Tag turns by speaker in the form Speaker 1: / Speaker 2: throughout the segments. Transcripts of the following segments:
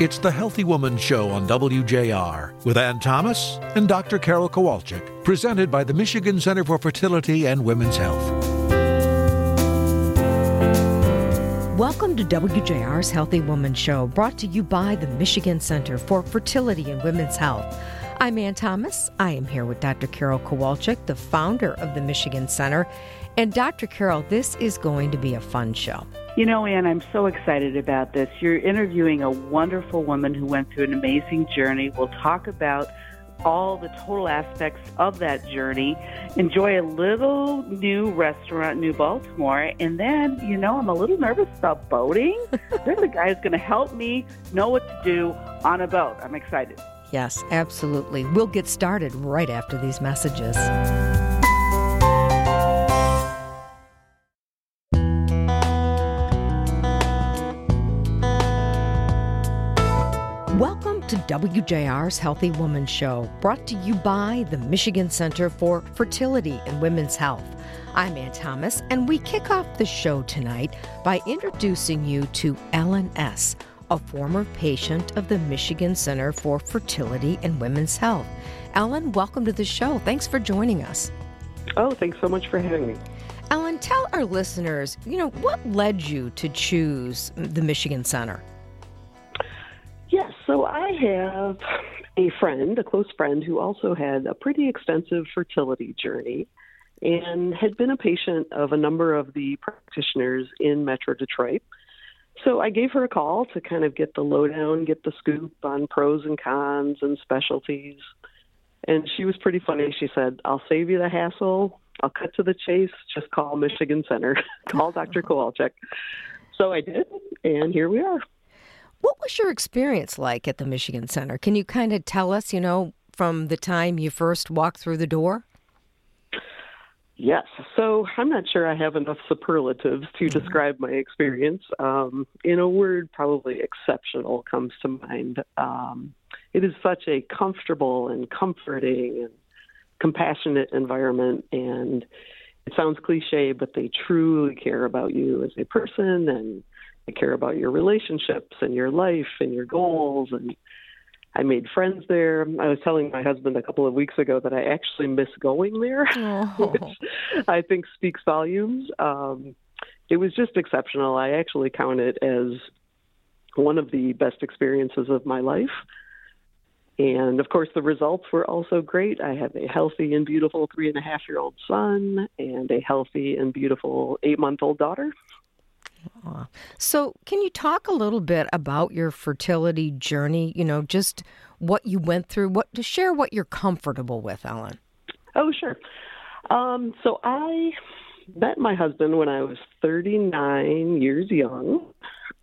Speaker 1: It's the Healthy Woman Show on WJR with Ann Thomas and Dr. Carol Kowalczyk, presented by the Michigan Center for Fertility and Women's Health.
Speaker 2: Welcome to WJR's Healthy Woman Show, brought to you by the Michigan Center for Fertility and Women's Health. I'm Ann Thomas. I am here with Dr. Carol Kowalczyk, the founder of the Michigan Center. And Dr. Carol, this is going to be a fun show.
Speaker 3: You know, Ann, I'm so excited about this. You're interviewing a wonderful woman who went through an amazing journey. We'll talk about all the total aspects of that journey, enjoy a little new restaurant in New Baltimore, and then, you know, I'm a little nervous about boating. There's a guy who's going to help me know what to do on a boat. I'm excited.
Speaker 2: Yes, absolutely. We'll get started right after these messages. Welcome to WJR's Healthy Woman Show, brought to you by the Michigan Center for Fertility and Women's Health. I'm Ann Thomas, and we kick off the show tonight by introducing you to Ellen S., a former patient of the Michigan Center for Fertility and Women's Health. Ellen, welcome to the show. Thanks for joining us.
Speaker 4: Oh, thanks so much for having me.
Speaker 2: Ellen, tell our listeners, you know, what led you to choose the Michigan Center?
Speaker 4: So I have a friend, a close friend, who also had a pretty extensive fertility journey and had been a patient of a number of the practitioners in Metro Detroit. So I gave her a call to kind of get the lowdown, get the scoop on pros and cons and specialties. And she was pretty funny. She said, I'll save you the hassle. I'll cut to the chase. Just call Michigan Center. call Dr. Kowalczyk. So I did, and here we are.
Speaker 2: What was your experience like at the Michigan Center? Can you kind of tell us, you know, from the time you first walked through the door?
Speaker 4: Yes. So I'm not sure I have enough superlatives to mm-hmm. describe my experience. Um, in a word, probably exceptional comes to mind. Um, it is such a comfortable and comforting and compassionate environment. And it sounds cliche, but they truly care about you as a person and I care about your relationships and your life and your goals. And I made friends there. I was telling my husband a couple of weeks ago that I actually miss going there, oh. which I think speaks volumes. Um, it was just exceptional. I actually count it as one of the best experiences of my life. And of course, the results were also great. I have a healthy and beautiful three and a half year old son and a healthy and beautiful eight month old daughter.
Speaker 2: So, can you talk a little bit about your fertility journey? You know, just what you went through, what to share what you're comfortable with, Ellen.
Speaker 4: Oh, sure. Um, so, I met my husband when I was 39 years young,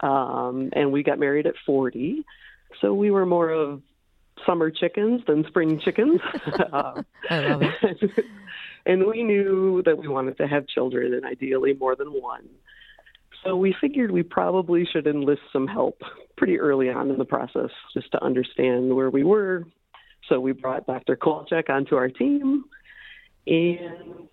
Speaker 4: um, and we got married at 40. So, we were more of summer chickens than spring chickens.
Speaker 2: I love it.
Speaker 4: and we knew that we wanted to have children, and ideally more than one. So we figured we probably should enlist some help pretty early on in the process just to understand where we were. So we brought Dr. Kowalczyk onto our team. And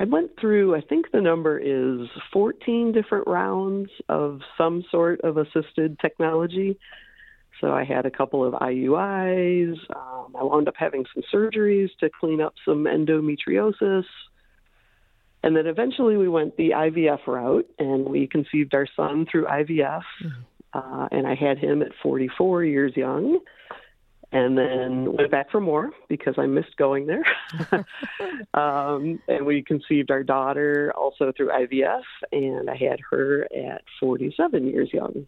Speaker 4: I went through, I think the number is 14 different rounds of some sort of assisted technology. So I had a couple of IUIs. Um, I wound up having some surgeries to clean up some endometriosis. And then eventually we went the IVF route and we conceived our son through IVF. Mm-hmm. Uh, and I had him at 44 years young. And then went back for more because I missed going there. um, and we conceived our daughter also through IVF, and I had her at 47 years young.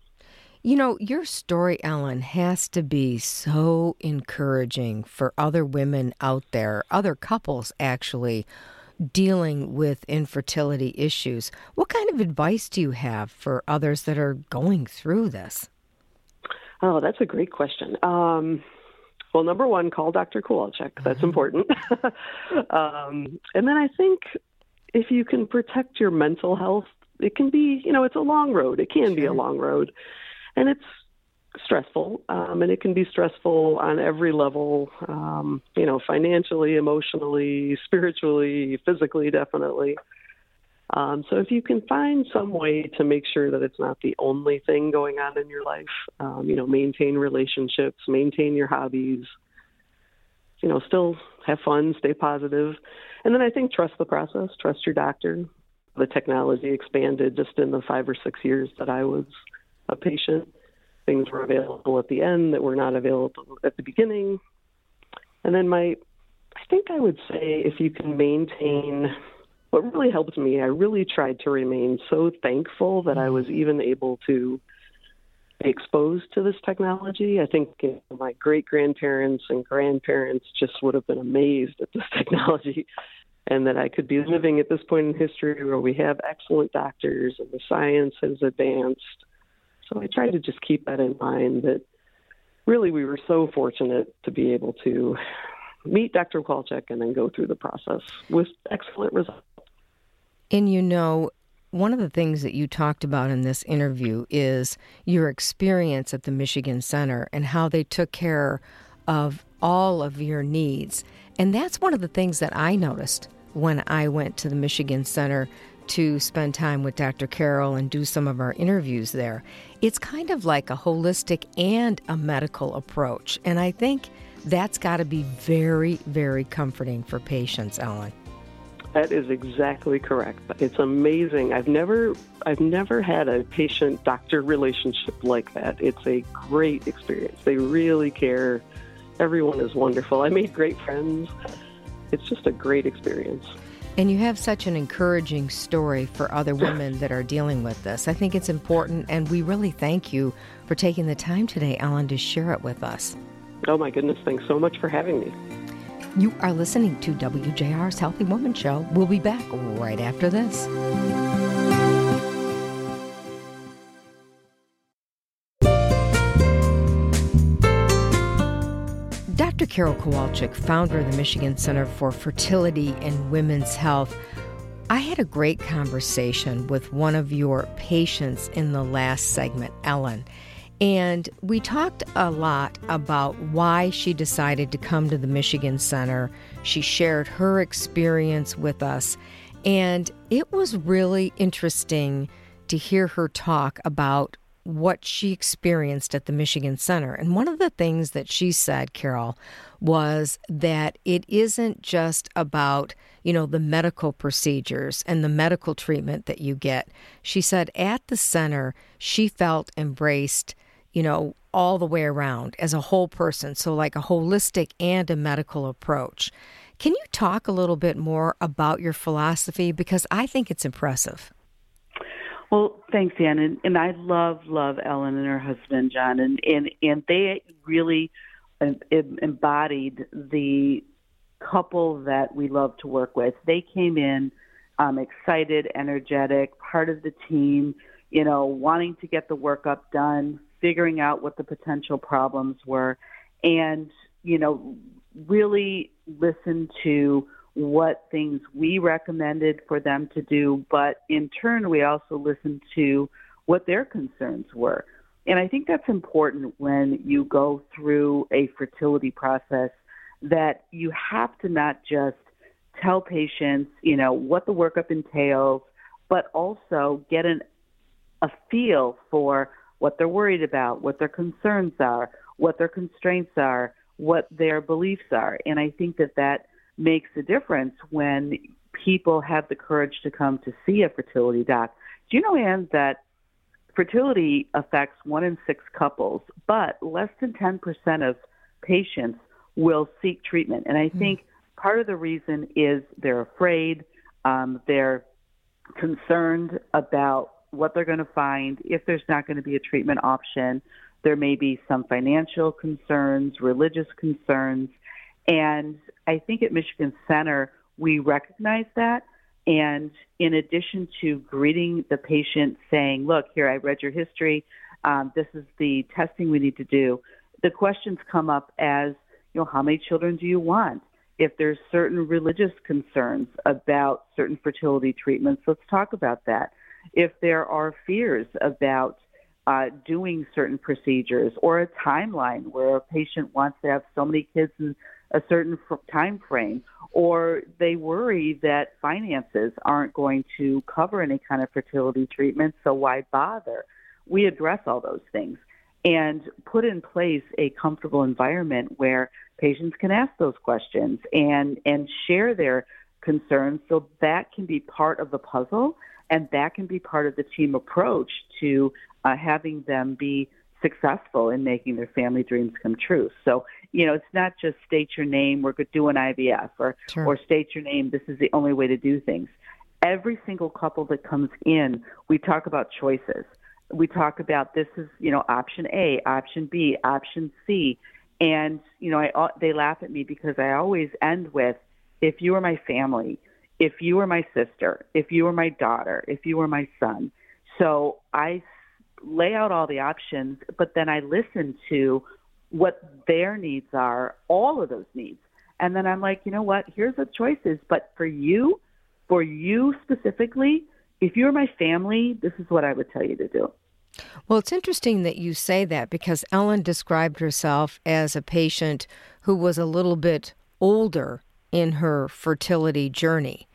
Speaker 2: You know, your story, Ellen, has to be so encouraging for other women out there, other couples actually, dealing with infertility issues. What kind of advice do you have for others that are going through this?
Speaker 4: Oh, that's a great question. Um, well, number one, call Dr. Kowalczyk. That's mm-hmm. important. um, and then I think if you can protect your mental health, it can be, you know, it's a long road. It can sure. be a long road. And it's stressful, um, and it can be stressful on every level. Um, you know, financially, emotionally, spiritually, physically, definitely. Um, so if you can find some way to make sure that it's not the only thing going on in your life, um, you know, maintain relationships, maintain your hobbies, you know, still have fun, stay positive, and then I think trust the process, trust your doctor. The technology expanded just in the five or six years that I was a patient. Things were available at the end that were not available at the beginning. And then my, I think I would say if you can maintain what really helped me, I really tried to remain so thankful that I was even able to be exposed to this technology. I think you know, my great grandparents and grandparents just would have been amazed at this technology and that I could be living at this point in history where we have excellent doctors and the science has advanced. So I try to just keep that in mind that really we were so fortunate to be able to meet Dr. Kowalczyk and then go through the process with excellent results.
Speaker 2: And you know, one of the things that you talked about in this interview is your experience at the Michigan Center and how they took care of all of your needs. And that's one of the things that I noticed when I went to the Michigan Center to spend time with Dr. Carol and do some of our interviews there. It's kind of like a holistic and a medical approach. And I think that's got to be very, very comforting for patients, Ellen.
Speaker 4: That is exactly correct. It's amazing. I've never I've never had a patient doctor relationship like that. It's a great experience. They really care. Everyone is wonderful. I made great friends. It's just a great experience.
Speaker 2: And you have such an encouraging story for other women that are dealing with this. I think it's important, and we really thank you for taking the time today, Ellen, to share it with us.
Speaker 4: Oh, my goodness. Thanks so much for having me.
Speaker 2: You are listening to WJR's Healthy Woman Show. We'll be back right after this. Dr. Carol Kowalczyk, founder of the Michigan Center for Fertility and Women's Health, I had a great conversation with one of your patients in the last segment, Ellen. And we talked a lot about why she decided to come to the Michigan Center. She shared her experience with us. And it was really interesting to hear her talk about what she experienced at the Michigan Center. And one of the things that she said, Carol, was that it isn't just about, you know, the medical procedures and the medical treatment that you get. She said at the center, she felt embraced you know, all the way around as a whole person. So, like a holistic and a medical approach. Can you talk a little bit more about your philosophy? Because I think it's impressive.
Speaker 3: Well, thanks, Ann, and, and I love love Ellen and her husband John, and and and they really embodied the couple that we love to work with. They came in um, excited, energetic, part of the team, you know, wanting to get the workup done, figuring out what the potential problems were, and you know, really listen to what things we recommended for them to do, but in turn, we also listened to what their concerns were. And I think that's important when you go through a fertility process that you have to not just tell patients, you know, what the workup entails, but also get an, a feel for what they're worried about, what their concerns are, what their constraints are, what their beliefs are. And I think that that makes a difference when people have the courage to come to see a fertility doc. Do you know, Ann, that fertility affects one in six couples, but less than 10% of patients will seek treatment. And I hmm. think mm. part of the reason is they're afraid, um, they're concerned about what they're going to find if there's not going to be a treatment option. There may be some financial concerns, religious concerns. And I think at Michigan Center, we recognize that. And in addition to greeting the patient saying, look, here, I read your history. Um, this is the testing we need to do. The questions come up as, you know, how many children do you want? If there's certain religious concerns about certain fertility treatments, let's talk about that if there are fears about uh, doing certain procedures or a timeline where a patient wants to have so many kids in a certain time frame, or they worry that finances aren't going to cover any kind of fertility treatment, so why bother? We address all those things and put in place a comfortable environment where patients can ask those questions and and share their concerns so that can be part of the puzzle and that can be part of the team approach to uh, having them be successful in making their family dreams come true. So, you know, it's not just state your name, we're doing IVF, or, sure. or state your name, this is the only way to do things. Every single couple that comes in, we talk about choices we talk about this is you know option A, option B, option C, and you know I they laugh at me because I always end with if you were my family, if you were my sister, if you were my daughter, if you were my son. So I lay out all the options, but then I listen to what their needs are, all of those needs. And then I'm like, you know what? Here's the choices. But for you, for you specifically, if you're my family, this is what I would tell you to do.
Speaker 2: Well, it's interesting that you say that because Ellen described herself as a patient who was a little bit older in her fertility journey.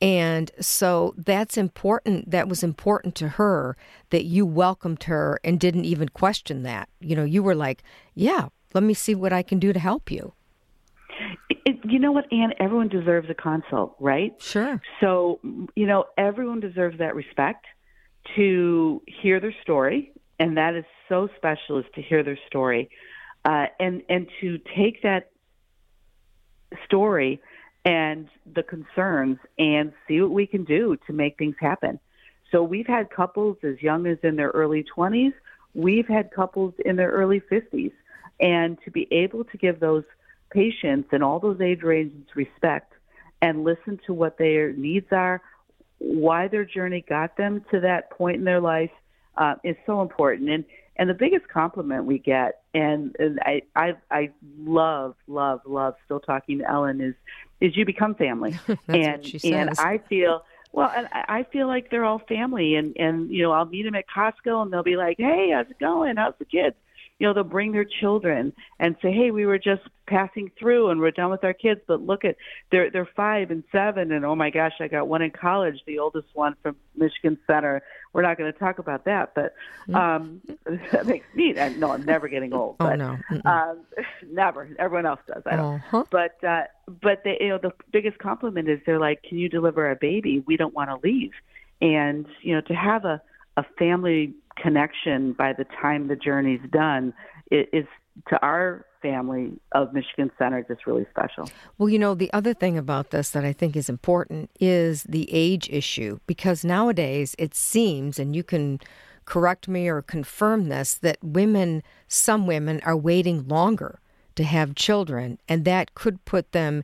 Speaker 2: And so that's important. That was important to her that you welcomed her and didn't even question that. You know, you were like, yeah, let me see what I can do to help you.
Speaker 3: It, you know what, Ann? Everyone deserves a consult, right?
Speaker 2: Sure.
Speaker 3: So, you know, everyone deserves that respect to hear their story, and that is so special is to hear their story, uh, and and to take that story and the concerns and see what we can do to make things happen. So we've had couples as young as in their early 20s. We've had couples in their early 50s. And to be able to give those patients and all those age ranges respect and listen to what their needs are, why their journey got them to that point in their life uh, is so important. And and the biggest compliment we get, and, and I, I I love love love still talking to Ellen is is you become family,
Speaker 2: and
Speaker 3: and I feel. Well, and I feel like they're all family, and and you know I'll meet them at Costco, and they'll be like, "Hey, how's it going? How's the kids?" You know they'll bring their children and say hey we were just passing through and we're done with our kids but look at they're they're five and seven and oh my gosh i got one in college the oldest one from michigan center we're not going to talk about that but mm. um that makes me no i'm never getting old
Speaker 2: oh,
Speaker 3: but
Speaker 2: no.
Speaker 3: um never everyone else does i don't uh-huh. but uh but they you know the biggest compliment is they're like can you deliver a baby we don't want to leave and you know to have a a family connection by the time the journey's done is to our family of Michigan Center just really special.
Speaker 2: Well, you know, the other thing about this that I think is important is the age issue because nowadays it seems, and you can correct me or confirm this, that women, some women, are waiting longer to have children, and that could put them,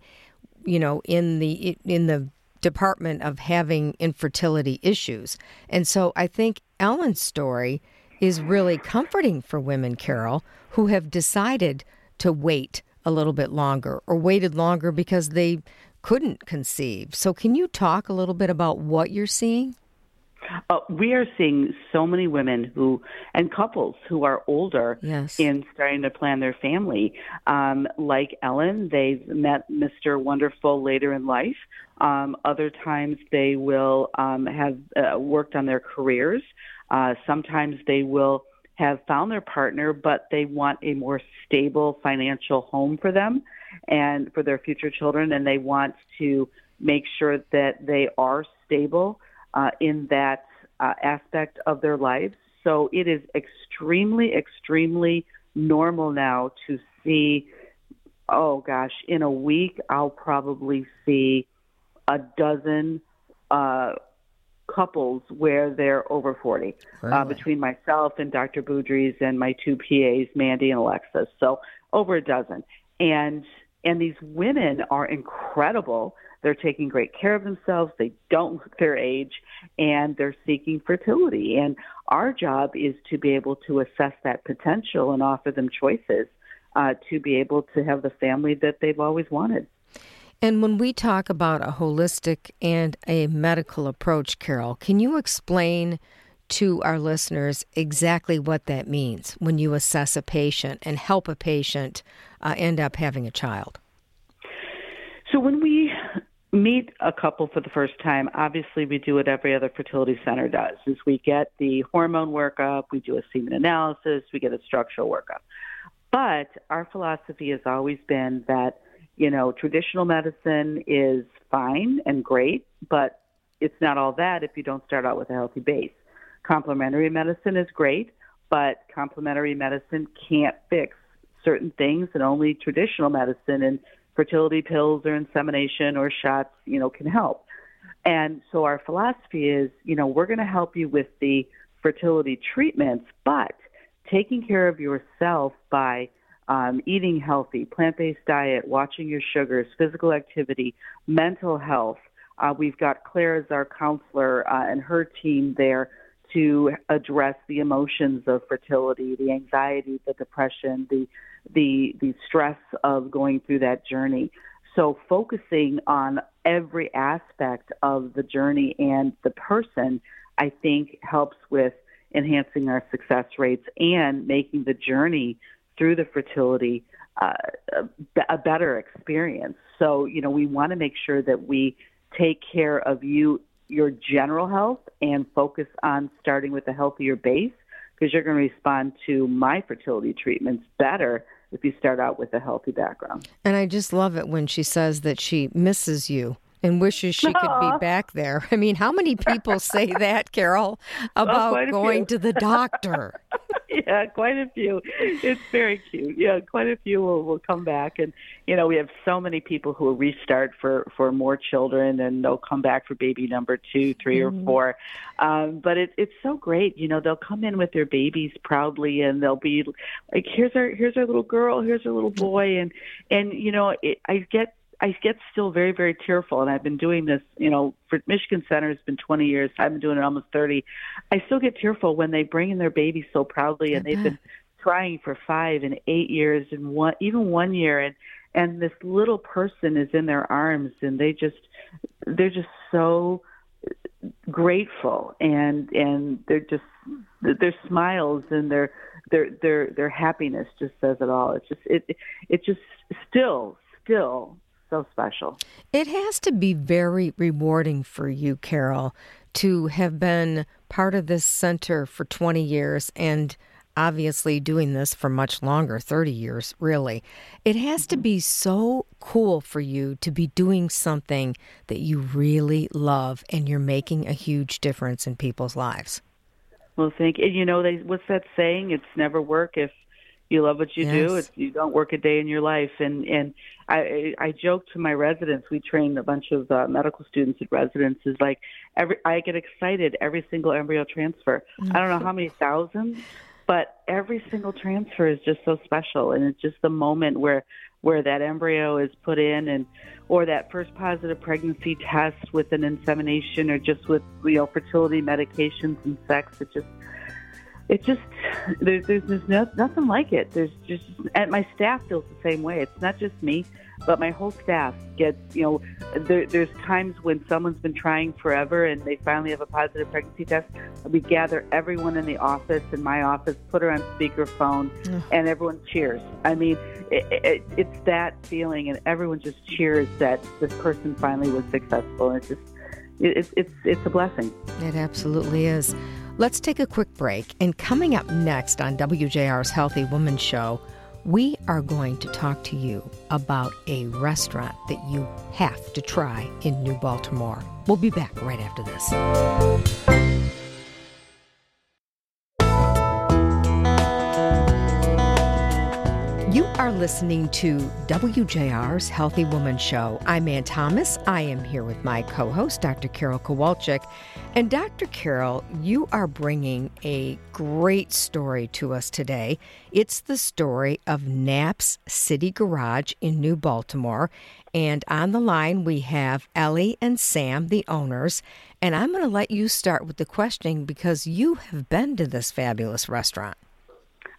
Speaker 2: you know, in the in the department of having infertility issues. And so I think Ellen's story is really comforting for women, Carol, who have decided to wait a little bit longer or waited longer because they couldn't conceive. So, can you talk a little bit about what you're seeing?
Speaker 3: Uh, we are seeing so many women who and couples who are older
Speaker 2: yes.
Speaker 3: in starting to plan their family. Um, like Ellen, they've met Mr. Wonderful later in life. Um, other times they will um, have uh, worked on their careers. Uh, sometimes they will have found their partner, but they want a more stable financial home for them and for their future children, and they want to make sure that they are stable uh, in that uh, aspect of their lives. So it is extremely, extremely normal now to see, oh gosh, in a week, I'll probably see a dozen uh, couples where they're over 40 really? uh, between myself and Dr. Boudries and my two PAs, Mandy and Alexis. So over a dozen. And and these women are incredible. They're taking great care of themselves. They don't look their age, and they're seeking fertility. And our job is to be able to assess that potential and offer them choices uh, to be able to have the family that they've always wanted.
Speaker 2: And when we talk about a holistic and a medical approach, Carol, can you explain to our listeners exactly what that means when you assess a patient and help a patient uh, end up having a child?
Speaker 3: So when we meet a couple for the first time, obviously we do what every other fertility center does is we get the hormone workup, we do a semen analysis, we get a structural workup. But our philosophy has always been that, you know, traditional medicine is fine and great, but it's not all that if you don't start out with a healthy base. Complementary medicine is great, but complementary medicine can't fix certain things and only traditional medicine and fertility pills or insemination or shots, you know, can help. And so our philosophy is, you know, we're going to help you with the fertility treatments, but taking care of yourself by um, eating healthy, plant based diet, watching your sugars, physical activity, mental health. Uh, we've got Claire as our counselor uh, and her team there to address the emotions of fertility, the anxiety, the depression, the the the stress of going through that journey. So focusing on every aspect of the journey and the person, I think helps with enhancing our success rates and making the journey through the fertility uh, a, a better experience. So, you know, we want to make sure that we take care of you, your general health, and focus on starting with a healthier base because you're going to respond to my fertility treatments better if you start out with a healthy background.
Speaker 2: And I just love it when she says that she misses you and wishes she could be back there. I mean, how many people say that, Carol, about well, going to the doctor?
Speaker 3: yeah, quite a few. It's very cute. Yeah, quite a few will, will come back, and you know we have so many people who will restart for for more children, and they'll come back for baby number two, 3 mm-hmm. or four. Um, but it, it's so great. You know, they'll come in with their babies proudly, and they'll be like, "Here's our here's our little girl, here's our little boy," and and you know, it, I get I get still very, very tearful, and I've been doing this, you know, for Michigan Center it's been 20 years. I've been doing it almost 30. I still get tearful when they bring in their baby so proudly, and they've been trying for five and eight years, and one even one year, and and this little person is in their arms, and they just they're just so grateful, and and they're just their smiles and their their their their happiness just says it all. It's just it it just still still so special.
Speaker 2: It has to be very rewarding for you, Carol, to have been part of this center for 20 years and obviously doing this for much longer 30 years, really. It has to be so cool for you to be doing something that you really love and you're making a huge difference in people's lives.
Speaker 3: Well, thank you. You know, they, what's that saying? It's never work if you love what you yes. do. It's, you don't work a day in your life. And and I I joke to my residents. We train a bunch of uh, medical students at residences. Like every I get excited every single embryo transfer. I don't know how many thousands, but every single transfer is just so special. And it's just the moment where where that embryo is put in and or that first positive pregnancy test with an insemination or just with you know fertility medications and sex. It just it just there's there's, there's no, nothing like it. There's just and my staff feels the same way. It's not just me, but my whole staff gets you know. There, there's times when someone's been trying forever and they finally have a positive pregnancy test. We gather everyone in the office in my office, put her on speakerphone, mm. and everyone cheers. I mean, it, it, it's that feeling, and everyone just cheers that this person finally was successful. And it's just it's it's it's a blessing.
Speaker 2: It absolutely is. Let's take a quick break. And coming up next on WJR's Healthy Woman Show, we are going to talk to you about a restaurant that you have to try in New Baltimore. We'll be back right after this. Are listening to WJR's Healthy Woman Show. I'm Ann Thomas. I am here with my co host, Dr. Carol Kowalczyk. And Dr. Carol, you are bringing a great story to us today. It's the story of Knapp's City Garage in New Baltimore. And on the line, we have Ellie and Sam, the owners. And I'm going to let you start with the questioning because you have been to this fabulous restaurant.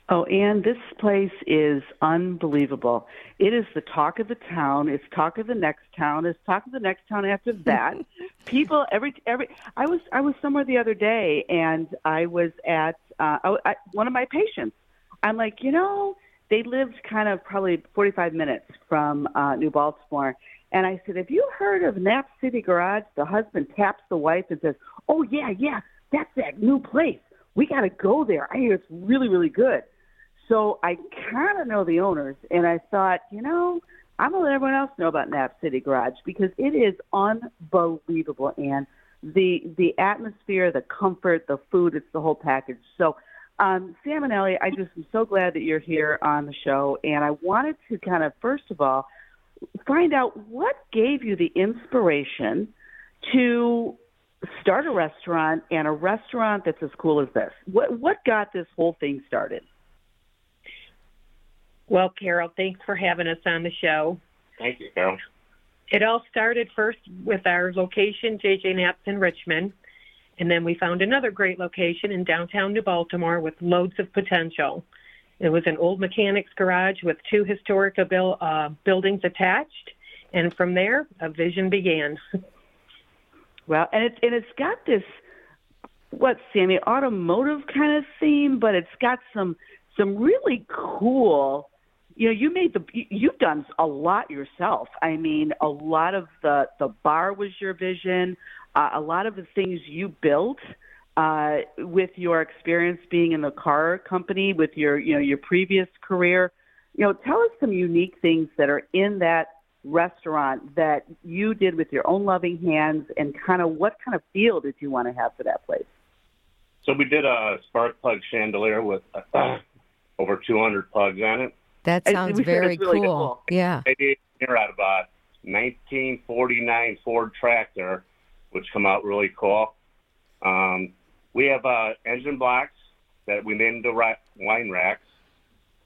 Speaker 3: Oh, and this place is unbelievable. It is the talk of the town. It's talk of the next town. It's talk of the next town after that. People, every every. I was I was somewhere the other day, and I was at uh, I, I, one of my patients. I'm like, you know, they lived kind of probably 45 minutes from uh, New Baltimore, And I said, Have you heard of Knapp City Garage? The husband taps the wife and says, Oh, yeah, yeah, that's that new place. We got to go there. I hear it's really, really good. So I kind of know the owners, and I thought, you know, I'm to let everyone else know about Knapp City Garage because it is unbelievable. And the the atmosphere, the comfort, the food, it's the whole package. So, um, Sam and Ellie, I just am so glad that you're here on the show. And I wanted to kind of, first of all, find out what gave you the inspiration to start a restaurant and a restaurant that's as cool as this. What what got this whole thing started?
Speaker 5: Well, Carol, thanks for having us on the show.
Speaker 6: Thank you, Carol.
Speaker 5: It all started first with our location, JJ Knapp's in Richmond, and then we found another great location in downtown New Baltimore with loads of potential. It was an old mechanics garage with two historic uh, buildings attached, and from there, a vision began.
Speaker 3: well, and it's and it's got this what Sammy automotive kind of theme, but it's got some some really cool you know you made the you've done a lot yourself. I mean a lot of the the bar was your vision. Uh, a lot of the things you built uh, with your experience being in the car company with your you know your previous career. You know tell us some unique things that are in that restaurant that you did with your own loving hands and kind of what kind of feel did you want to have for that place?
Speaker 6: So we did a spark plug chandelier with uh, over 200 plugs on it
Speaker 2: that sounds very
Speaker 3: really
Speaker 2: cool.
Speaker 3: cool.
Speaker 2: Yeah.
Speaker 6: They did out of a 1949 Ford tractor, which come out really cool. Um, we have uh, engine blocks that we made into ra- wine racks.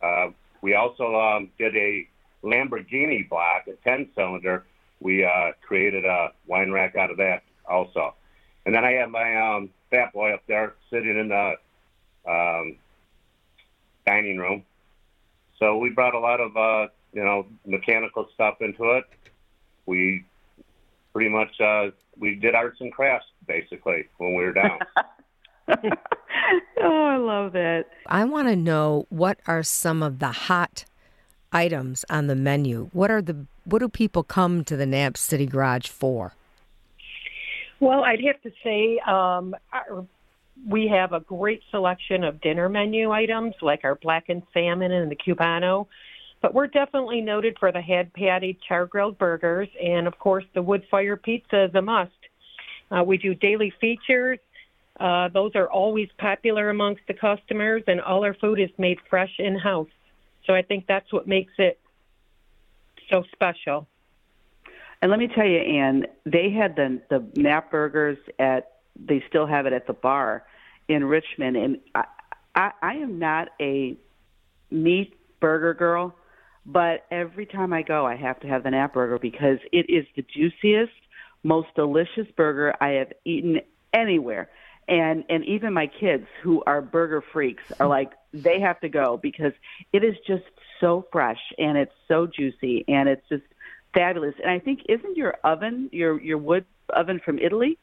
Speaker 6: Uh, we also um, did a Lamborghini block, a 10 cylinder. We uh, created a wine rack out of that also. And then I have my um, fat boy up there sitting in the um, dining room. So we brought a lot of uh, you know mechanical stuff into it. We pretty much uh, we did arts and crafts basically when we were down.
Speaker 3: oh, I love that.
Speaker 2: I want to know what are some of the hot items on the menu. What are the what do people come to the Knapp City Garage for?
Speaker 5: Well, I'd have to say um, our we have a great selection of dinner menu items like our blackened salmon and the cubano. But we're definitely noted for the head patty char grilled burgers, and of course, the wood fire pizza is a must. Uh, we do daily features. Uh, those are always popular amongst the customers, and all our food is made fresh in house. So I think that's what makes it so special.
Speaker 3: And let me tell you, Ann, they had the the Knapp burgers at they still have it at the bar in Richmond, and I, I, I am not a meat burger girl, but every time I go, I have to have the Knapp burger because it is the juiciest, most delicious burger I have eaten anywhere. And and even my kids who are burger freaks are mm-hmm. like they have to go because it is just so fresh and it's so juicy and it's just fabulous. And I think isn't your oven your your wood oven from Italy?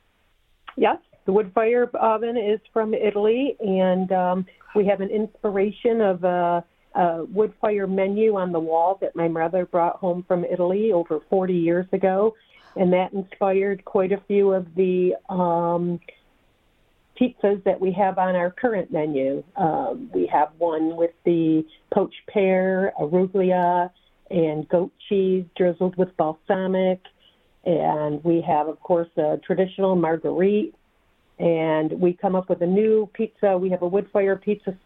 Speaker 5: Yes, the wood fire oven is from Italy, and um, we have an inspiration of a, a wood fire menu on the wall that my mother brought home from Italy over 40 years ago, and that inspired quite a few of the um, pizzas that we have on our current menu. Um, we have one with the poached pear, arugula, and goat cheese drizzled with balsamic. And we have, of course, a traditional marguerite and we come up with a new pizza. We have a wood fire pizza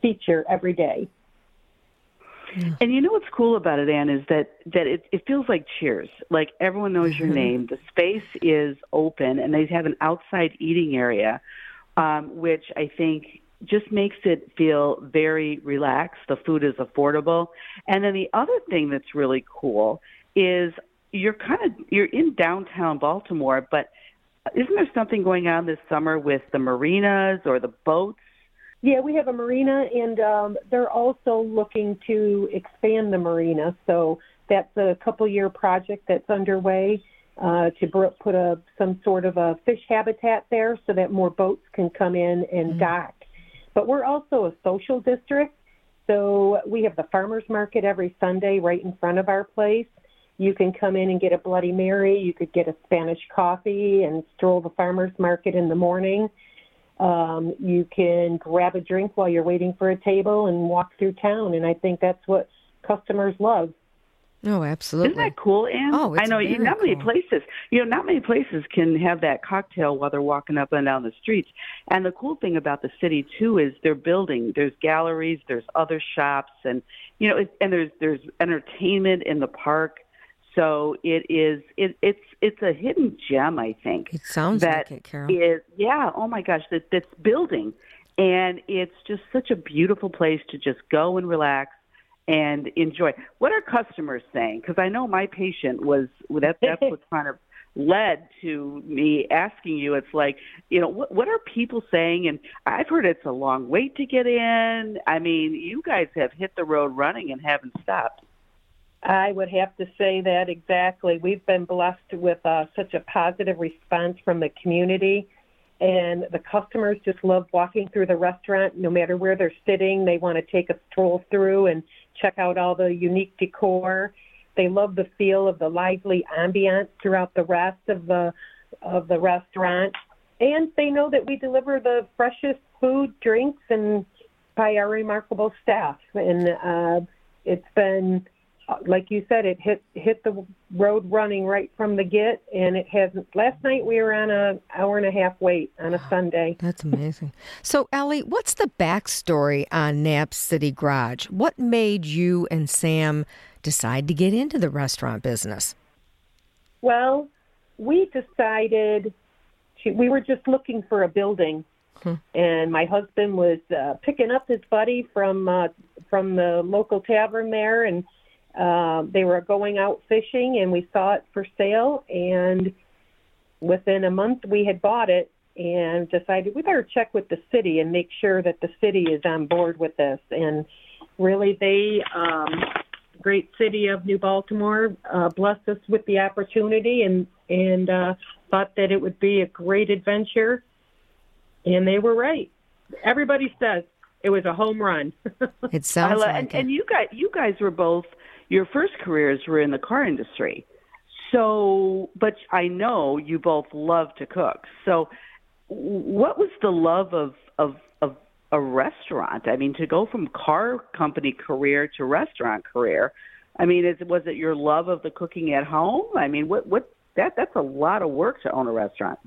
Speaker 5: feature every day.
Speaker 3: And you know what's cool about it, Ann, is that that it, it feels like Cheers. Like everyone knows your mm-hmm. name. The space is open, and they have an outside eating area, um, which I think just makes it feel very relaxed. The food is affordable, and then the other thing that's really cool is you're kind of you're in downtown Baltimore, but isn't there something going on this summer with the marinas or the boats?
Speaker 5: Yeah, we have a marina, and um, they're also looking to expand the marina. So that's a couple year project that's underway uh, to put a some sort of a fish habitat there, so that more boats can come in and mm-hmm. dock. But we're also a social district, so we have the farmers market every Sunday right in front of our place, You can come in and get a Bloody Mary. You could get a Spanish coffee and stroll the farmers market in the morning. Um, you can grab a drink while you're waiting for a table and walk through town. And I think that's what customers love.
Speaker 2: Oh, absolutely.
Speaker 3: Isn't that cool, Ann?
Speaker 2: Oh, it's
Speaker 3: I know
Speaker 2: very
Speaker 3: not many
Speaker 2: cool.
Speaker 3: places. You know, not many places can have that cocktail while they're walking up and down the streets. And the cool thing about the city too is they're building. There's galleries, there's other shops, and you know, it, and there's there's entertainment in the park. So it is it it's it's a hidden gem, I think.
Speaker 2: It sounds like it, Carol.
Speaker 3: is yeah. Oh my gosh, that that's building, and it's just such a beautiful place to just go and relax and enjoy. What are customers saying? Because I know my patient was that. That's what kind of led to me asking you. It's like you know what what are people saying? And I've heard it's a long wait to get in. I mean, you guys have hit the road running and haven't stopped.
Speaker 5: I would have to say that exactly. We've been blessed with uh, such a positive response from the community, and the customers just love walking through the restaurant. No matter where they're sitting, they want to take a stroll through and check out all the unique decor. They love the feel of the lively ambiance throughout the rest of the of the restaurant, and they know that we deliver the freshest food, drinks, and by our remarkable staff. And uh, it's been like you said, it hit hit the road running right from the get, and it hasn't. Last night we were on a hour and a half wait on a Sunday.
Speaker 2: That's amazing. So, Ellie, what's the backstory on Knapp City Garage? What made you and Sam decide to get into the restaurant business?
Speaker 5: Well, we decided to, we were just looking for a building, and my husband was uh, picking up his buddy from uh, from the local tavern there, and uh, they were going out fishing, and we saw it for sale, and within a month we had bought it and decided we better check with the city and make sure that the city is on board with this. And really they um great city of new baltimore uh blessed us with the opportunity and and uh thought that it would be a great adventure. And they were right. Everybody says it was a home run
Speaker 2: It
Speaker 3: I
Speaker 2: sounds
Speaker 3: lo-
Speaker 2: like
Speaker 3: and,
Speaker 2: it.
Speaker 3: and you guys, you guys were both your first careers were in the car industry. So, but I know you both love to cook. So, what was the love of of of a restaurant? I mean, to go from car company career to restaurant career. I mean, is was it your love of the cooking at home? I mean, what what that that's a lot of work to own a restaurant.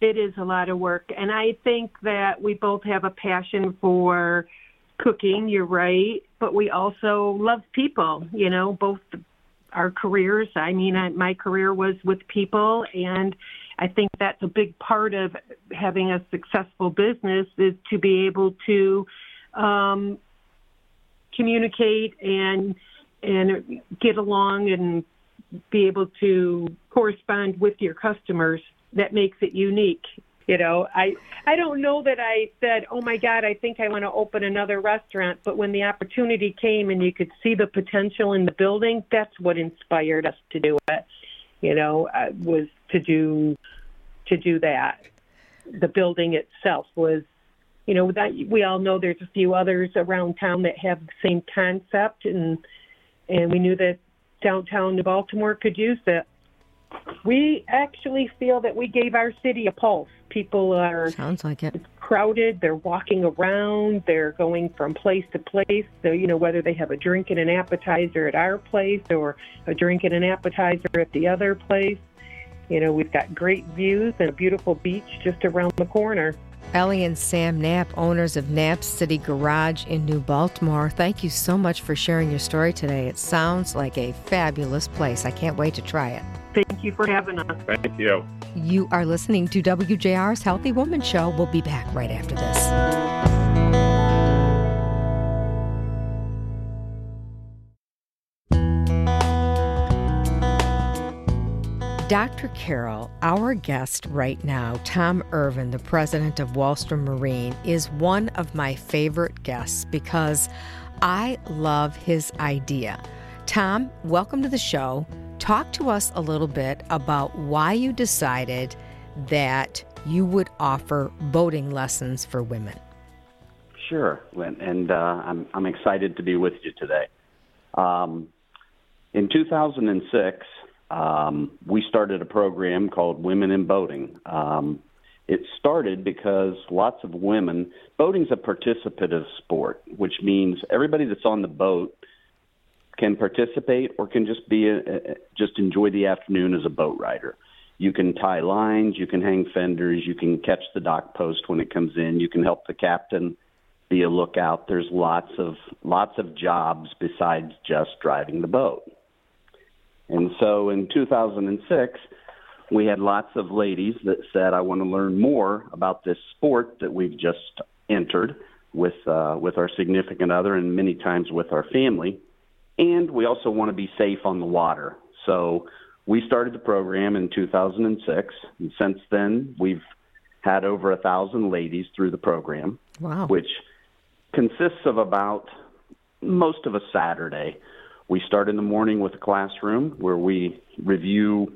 Speaker 5: It is a lot of work, and I think that we both have a passion for cooking. You're right, but we also love people. You know, both our careers. I mean, I, my career was with people, and I think that's a big part of having a successful business is to be able to um, communicate and and get along and be able to correspond with your customers that makes it unique you know? I i don't know that i said oh my god i think i want to open another restaurant. But when the opportunity came and you could see the potential in the building that's what inspired us to do it you know uh, was to do to do that. The building itself was you know that we all know there's a few others around town that have the same concept and and we knew that downtown Baltimore could use it. We actually feel that we gave our city a pulse. People are
Speaker 2: Sounds like it.
Speaker 5: crowded, they're walking around, they're going from place to place. So, you know, whether they have a drink and an appetizer at our place or a drink and an appetizer at the other place. You know, we've got great views and a beautiful beach just around the corner.
Speaker 2: Ellie and Sam Knapp, owners of Knapp City Garage in New Baltimore, thank you so much for sharing your story today. It sounds like a fabulous place. I can't wait to try it.
Speaker 5: Thank you for having us.
Speaker 6: Thank you.
Speaker 2: You are listening to WJR's Healthy Woman Show. We'll be back right after this. Dr. Carol, our guest right now, Tom Irvin, the president of Walstrom Marine, is one of my favorite guests because I love his idea. Tom, welcome to the show. Talk to us a little bit about why you decided that you would offer boating lessons for women.
Speaker 7: Sure, and, and uh, I'm I'm excited to be with you today. Um, In 2006, um, we started a program called Women in Boating. Um, it started because lots of women, boating's a participative sport, which means everybody that's on the boat can participate or can just be a, a, just enjoy the afternoon as a boat rider. You can tie lines, you can hang fenders, you can catch the dock post when it comes in, you can help the captain be a lookout. There's lots of lots of jobs besides just driving the boat. And so in 2006, we had lots of ladies that said, "I want to learn more about this sport that we've just entered with uh, with our significant other and many times with our family, and we also want to be safe on the water." So we started the program in 2006, and since then we've had over a thousand ladies through the program,
Speaker 2: wow.
Speaker 7: which consists of about most of a Saturday. We start in the morning with a classroom where we review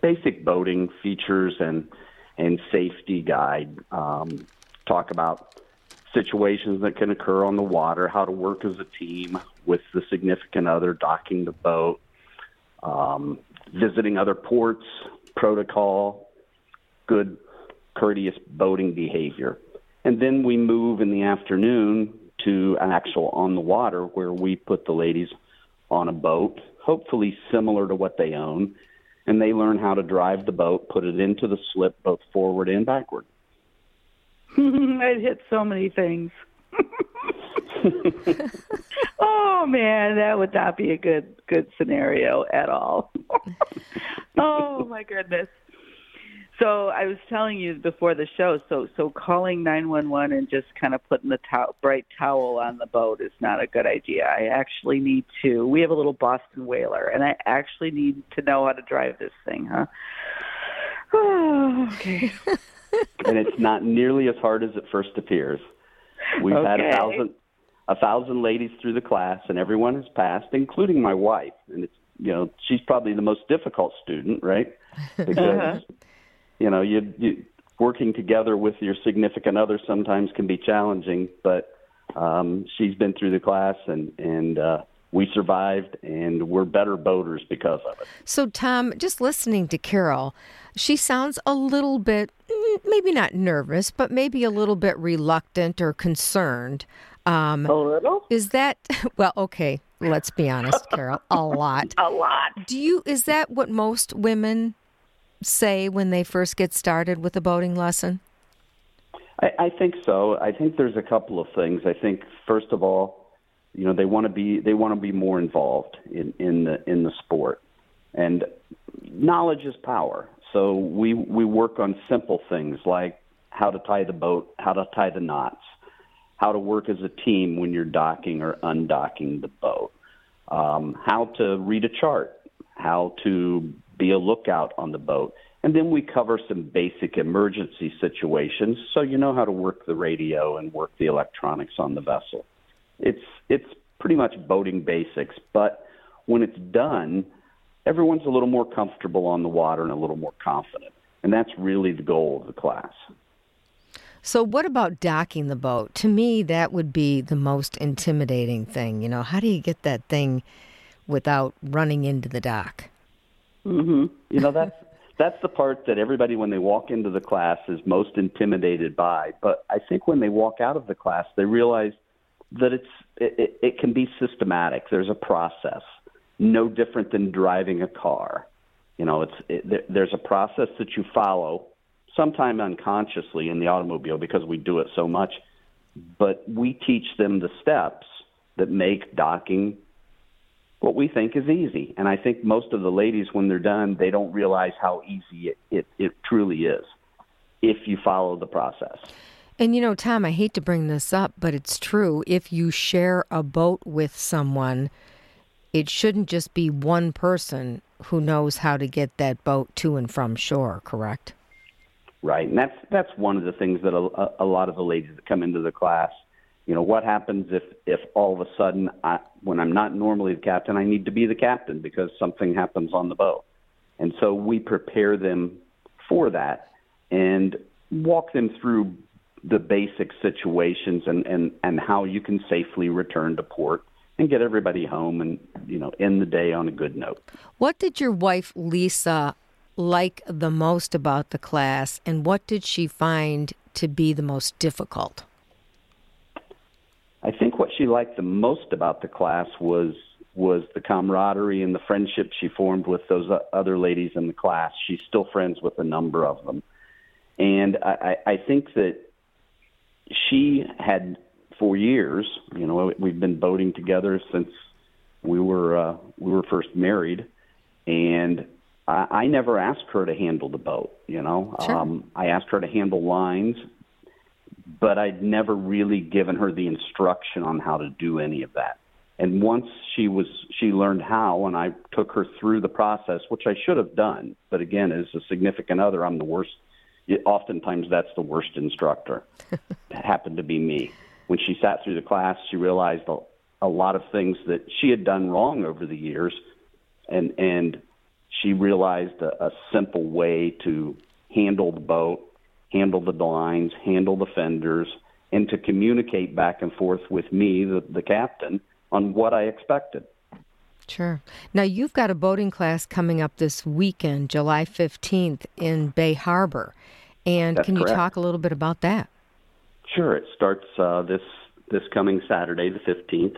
Speaker 7: basic boating features and and safety guide. Um, talk about situations that can occur on the water, how to work as a team with the significant other, docking the boat, um, visiting other ports, protocol, good courteous boating behavior. And then we move in the afternoon to an actual on the water where we put the ladies on a boat, hopefully similar to what they own, and they learn how to drive the boat, put it into the slip both forward and backward.
Speaker 3: I'd hit so many things. oh man, that would not be a good good scenario at all. oh my goodness. So I was telling you before the show. So so calling nine one one and just kind of putting the to- bright towel on the boat is not a good idea. I actually need to. We have a little Boston whaler, and I actually need to know how to drive this thing, huh? Oh, okay.
Speaker 7: and it's not nearly as hard as it first appears. We've
Speaker 3: okay.
Speaker 7: had a thousand a thousand ladies through the class, and everyone has passed, including my wife. And it's you know she's probably the most difficult student, right? Because uh-huh. You know you, you working together with your significant other sometimes can be challenging, but um, she's been through the class and and uh, we survived and we're better boaters because of it.
Speaker 2: So, Tom, just listening to Carol, she sounds a little bit, mm, maybe not nervous, but maybe a little bit reluctant or concerned.
Speaker 3: Um, a little?
Speaker 2: Is that, well, okay, let's be honest, Carol, a lot.
Speaker 3: a lot.
Speaker 2: Do you, is that what most women say when they first get started with a boating lesson?
Speaker 7: I, I think so. I think there's a couple of things. I think, first of all, you know they want to be they want to be more involved in in the in the sport and knowledge is power so we we work on simple things like how to tie the boat how to tie the knots how to work as a team when you're docking or undocking the boat um, how to read a chart how to be a lookout on the boat and then we cover some basic emergency situations so you know how to work the radio and work the electronics on the vessel it's it's pretty much boating basics, but when it's done, everyone's a little more comfortable on the water and a little more confident. And that's really the goal of the class.
Speaker 2: So, what about docking the boat? To me, that would be the most intimidating thing. You know, how do you get that thing without running into the dock?
Speaker 7: Mm-hmm. You know, that's that's the part that everybody, when they walk into the class, is most intimidated by. But I think when they walk out of the class, they realize that it's it, it can be systematic. There's a process, no different than driving a car. You know, it's it, there's a process that you follow, sometime unconsciously in the automobile because we do it so much. But we teach them the steps that make docking what we think is easy. And I think most of the ladies, when they're done, they don't realize how easy it, it, it truly is if you follow the process.
Speaker 2: And you know, Tom, I hate to bring this up, but it's true. If you share a boat with someone, it shouldn't just be one person who knows how to get that boat to and from shore, correct?
Speaker 7: Right. And that's that's one of the things that a, a lot of the ladies that come into the class, you know, what happens if if all of a sudden I, when I'm not normally the captain, I need to be the captain because something happens on the boat. And so we prepare them for that and walk them through the basic situations and, and, and how you can safely return to port and get everybody home and you know end the day on a good note.
Speaker 2: What did your wife Lisa like the most about the class, and what did she find to be the most difficult?
Speaker 7: I think what she liked the most about the class was was the camaraderie and the friendship she formed with those other ladies in the class. She's still friends with a number of them, and I, I think that she had for years. You know, we've been boating together since we were uh, we were first married, and I, I never asked her to handle the boat. You know,
Speaker 2: sure.
Speaker 7: um, I asked her to handle lines, but I'd never really given her the instruction on how to do any of that. And once she was she learned how, and I took her through the process, which I should have done. But again, as a significant other, I'm the worst. Oftentimes, that's the worst instructor. happened to be me. When she sat through the class, she realized a, a lot of things that she had done wrong over the years, and and she realized a, a simple way to handle the boat, handle the lines, handle the fenders, and to communicate back and forth with me, the, the captain, on what I expected.
Speaker 2: Sure. Now, you've got a boating class coming up this weekend, July 15th, in Bay Harbor. And
Speaker 7: That's
Speaker 2: can you
Speaker 7: correct.
Speaker 2: talk a little bit about that?
Speaker 7: Sure. It starts uh, this this coming Saturday, the 15th,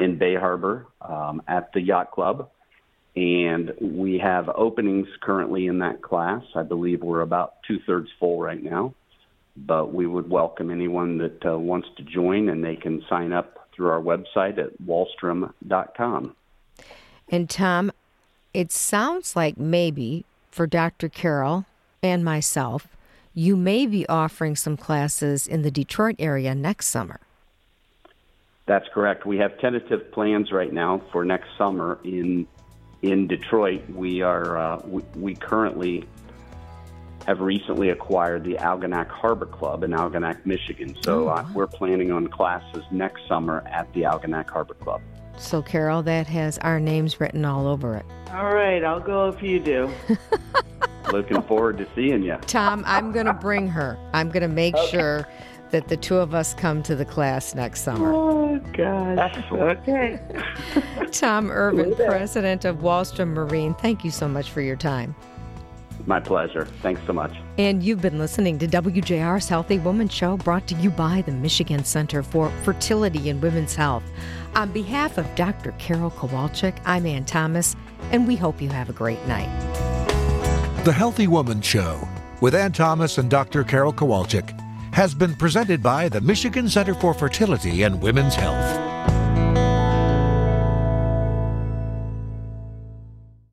Speaker 7: in Bay Harbor um, at the Yacht Club and we have openings currently in that class. I believe we're about two thirds full right now, but we would welcome anyone that uh, wants to join, and they can sign up through our website at walstrom.com.
Speaker 2: And Tom, it sounds like maybe for Dr. Carol and myself, you may be offering some classes in the Detroit area next summer.
Speaker 7: That's correct. We have tentative plans right now for next summer in in Detroit, we are uh, we, we, currently have recently acquired the Algonac Harbor Club in Algonac, Michigan. So
Speaker 2: oh,
Speaker 7: uh, we're planning on classes next summer at the Algonac Harbor Club.
Speaker 2: So Carol, that has our names written all over it.
Speaker 3: All right, I'll go if you do.
Speaker 7: Looking forward to seeing you,
Speaker 2: Tom. I'm going to bring her. I'm going to make okay. sure that the two of us come to the class next summer.
Speaker 3: Oh, gosh. Okay.
Speaker 2: Tom Irvin, president of Walstrom Marine, thank you so much for your time.
Speaker 7: My pleasure. Thanks so much.
Speaker 2: And you've been listening to WJR's Healthy Woman Show, brought to you by the Michigan Center for Fertility and Women's Health. On behalf of Dr. Carol Kowalczyk, I'm Ann Thomas, and we hope you have a great night.
Speaker 1: The Healthy Woman Show with Ann Thomas and Dr. Carol Kowalczyk has been presented by the Michigan Center for Fertility and Women's Health.